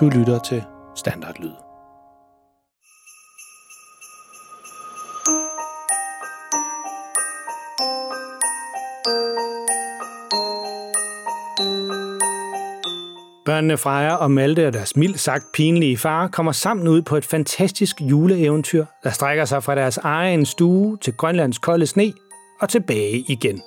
Du lytter til Standardlyd. Børnene Freja og Malte og deres mildt sagt pinlige far kommer sammen ud på et fantastisk juleeventyr, der strækker sig fra deres egen stue til Grønlands kolde sne og tilbage igen.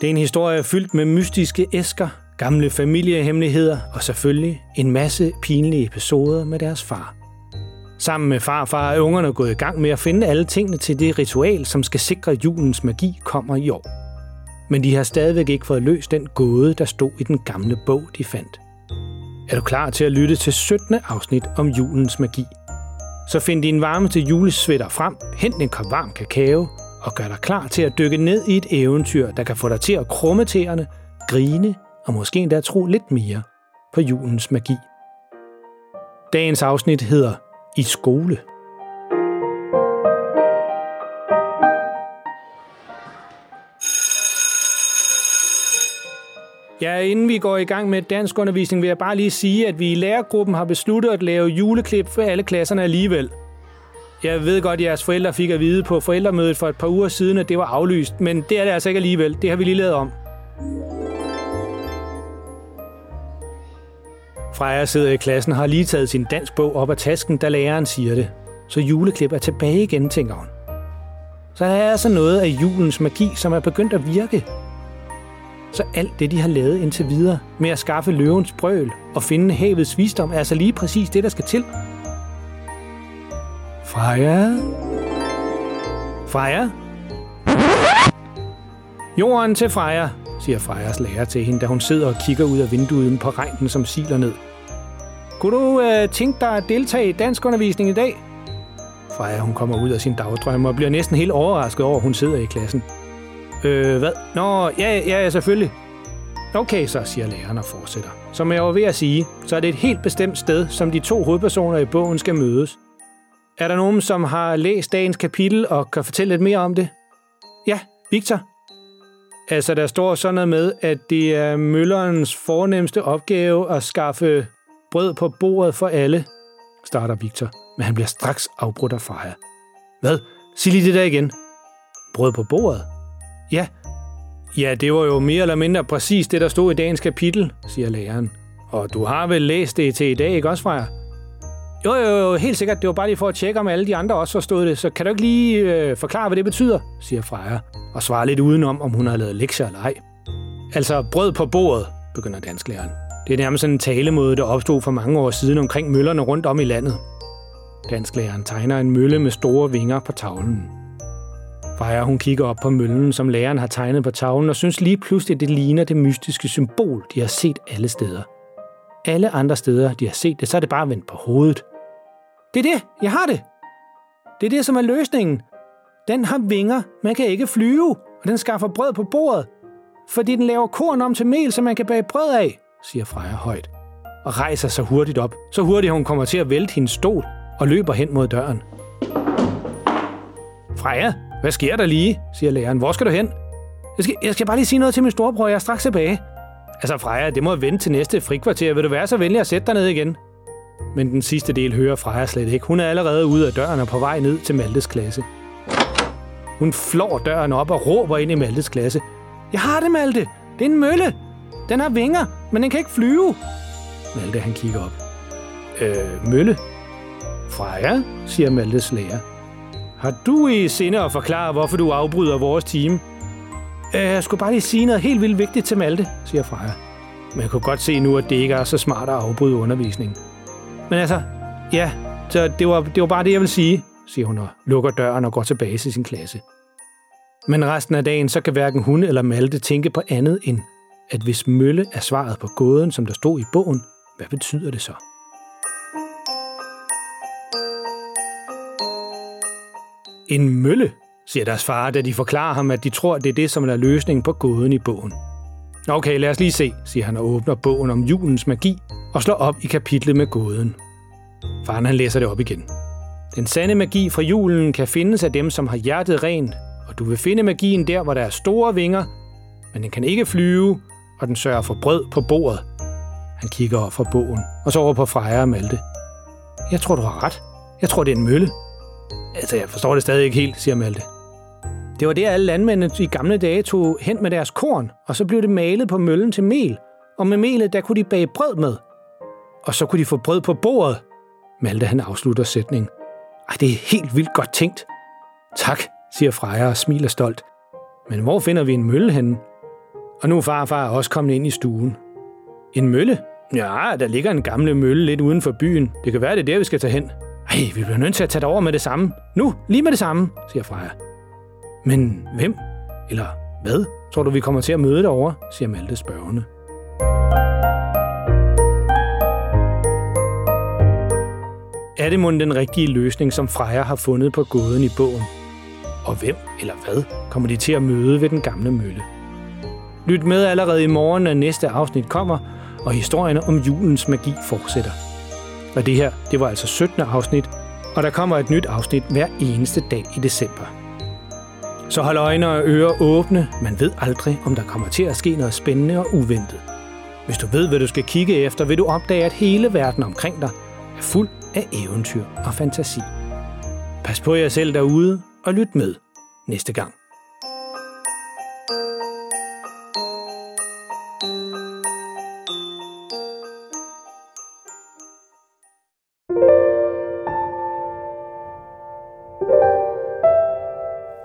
Det er en historie fyldt med mystiske æsker, gamle familiehemmeligheder og selvfølgelig en masse pinlige episoder med deres far. Sammen med farfar er ungerne gået i gang med at finde alle tingene til det ritual, som skal sikre, at julens magi kommer i år. Men de har stadigvæk ikke fået løst den gåde, der stod i den gamle bog, de fandt. Er du klar til at lytte til 17. afsnit om julens magi? Så find din varme til julesvætter frem, hent en kop varm kakao og gør dig klar til at dykke ned i et eventyr, der kan få dig til at krumme tæerne, grine og måske endda tro lidt mere på julens magi. Dagens afsnit hedder I skole. Ja, inden vi går i gang med dansk undervisning, vil jeg bare lige sige, at vi i lærergruppen har besluttet at lave juleklip for alle klasserne alligevel. Jeg ved godt, at jeres forældre fik at vide på forældremødet for et par uger siden, at det var aflyst, men det er det altså ikke alligevel. Det har vi lige lavet om. Freja sidder i klassen og har lige taget sin dansk bog op af tasken, da læreren siger det. Så juleklip er tilbage igen, tænker hun. Så der er altså noget af julens magi, som er begyndt at virke. Så alt det, de har lavet indtil videre med at skaffe løvens brøl og finde havets visdom, er altså lige præcis det, der skal til. Freja? Freja? Jorden til Freja, siger Frejas lærer til hende, da hun sidder og kigger ud af vinduet på regnen, som siler ned. Kunne du øh, tænke dig at deltage i dansk undervisning i dag? Freja, hun kommer ud af sin dagdrøm og bliver næsten helt overrasket over, at hun sidder i klassen. Øh, hvad? Nå, ja, ja, selvfølgelig. Okay, så siger læreren og fortsætter. Som jeg var ved at sige, så er det et helt bestemt sted, som de to hovedpersoner i bogen skal mødes. Er der nogen, som har læst dagens kapitel og kan fortælle lidt mere om det? Ja, Victor. Altså, der står sådan noget med, at det er møllerens fornemmeste opgave at skaffe brød på bordet for alle, starter Victor, men han bliver straks afbrudt af Freja. Hvad? Sig lige det der igen. Brød på bordet? Ja. Ja, det var jo mere eller mindre præcis det, der stod i dagens kapitel, siger læreren. Og du har vel læst det til i dag, ikke også, Freja? Jo, jo, jo, helt sikkert. Det var bare lige for at tjekke, om alle de andre også forstod det. Så kan du ikke lige øh, forklare, hvad det betyder, siger Freja, og svarer lidt udenom, om hun har lavet lektier eller ej. Altså, brød på bordet, begynder dansklæreren. Det er nærmest sådan en talemåde, der opstod for mange år siden omkring møllerne rundt om i landet. Dansklæreren tegner en mølle med store vinger på tavlen. Freja, hun kigger op på møllen, som læreren har tegnet på tavlen, og synes lige pludselig, at det ligner det mystiske symbol, de har set alle steder. Alle andre steder, de har set det, så er det bare vendt på hovedet. Det er det, jeg har det. Det er det, som er løsningen. Den har vinger, man kan ikke flyve, og den skaffer brød på bordet. Fordi den laver korn om til mel, som man kan bage brød af, siger Freja højt. Og rejser sig hurtigt op. Så hurtigt, hun kommer til at vælte hendes stol og løber hen mod døren. Freja, hvad sker der lige? siger læreren. Hvor skal du hen? Jeg skal, jeg skal bare lige sige noget til min storebror, jeg er straks tilbage. Altså Freja, det må vente til næste frikvarter. Vil du være så venlig at sætte dig ned igen? Men den sidste del hører Freja slet ikke. Hun er allerede ude af døren og på vej ned til Maltes klasse. Hun flår døren op og råber ind i Maltes klasse. Jeg har det, Malte! Det er en mølle! Den har vinger, men den kan ikke flyve! Malte han kigger op. Øh, mølle? Freja, siger Maltes lærer. Har du i sinde at forklare, hvorfor du afbryder vores time? Øh, jeg skulle bare lige sige noget helt vildt vigtigt til Malte, siger Freja. Men jeg kunne godt se nu, at det ikke er så smart at afbryde undervisningen. Men altså, ja, så det var, det var bare det, jeg vil sige, siger hun og lukker døren og går tilbage til sin klasse. Men resten af dagen, så kan hverken hun eller Malte tænke på andet end, at hvis mølle er svaret på gåden, som der stod i bogen, hvad betyder det så? En mølle, siger deres far, da de forklarer ham, at de tror, at det er det, som er løsningen på gåden i bogen. Okay, lad os lige se, siger han og åbner bogen om julens magi og slår op i kapitlet med gåden. Faren han læser det op igen. Den sande magi fra julen kan findes af dem, som har hjertet rent, og du vil finde magien der, hvor der er store vinger, men den kan ikke flyve, og den sørger for brød på bordet. Han kigger op fra bogen, og så over på Freja og Malte. Jeg tror, du har ret. Jeg tror, det er en mølle. Altså, jeg forstår det stadig ikke helt, siger Malte. Det var det, alle landmændene i gamle dage tog hen med deres korn, og så blev det malet på møllen til mel. Og med melet, der kunne de bage brød med. Og så kunne de få brød på bordet. Malte, han afslutter sætningen. Ej, det er helt vildt godt tænkt. Tak, siger Freja og smiler stolt. Men hvor finder vi en mølle henne? Og nu er farfar også kommet ind i stuen. En mølle? Ja, der ligger en gammel mølle lidt uden for byen. Det kan være, det er der, vi skal tage hen. Ej, vi bliver nødt til at tage det over med det samme. Nu, lige med det samme, siger Freja. Men hvem? Eller hvad? Tror du, vi kommer til at møde derovre? siger Malte spørgende. Er det mon den rigtige løsning, som Freja har fundet på gåden i bogen? Og hvem eller hvad kommer de til at møde ved den gamle mølle? Lyt med allerede i morgen, når næste afsnit kommer, og historien om julens magi fortsætter. Og det her, det var altså 17. afsnit, og der kommer et nyt afsnit hver eneste dag i december. Så hold øjne og ører åbne. Man ved aldrig, om der kommer til at ske noget spændende og uventet. Hvis du ved, hvad du skal kigge efter, vil du opdage, at hele verden omkring dig er fuld af eventyr og fantasi. Pas på jer selv derude, og lyt med næste gang.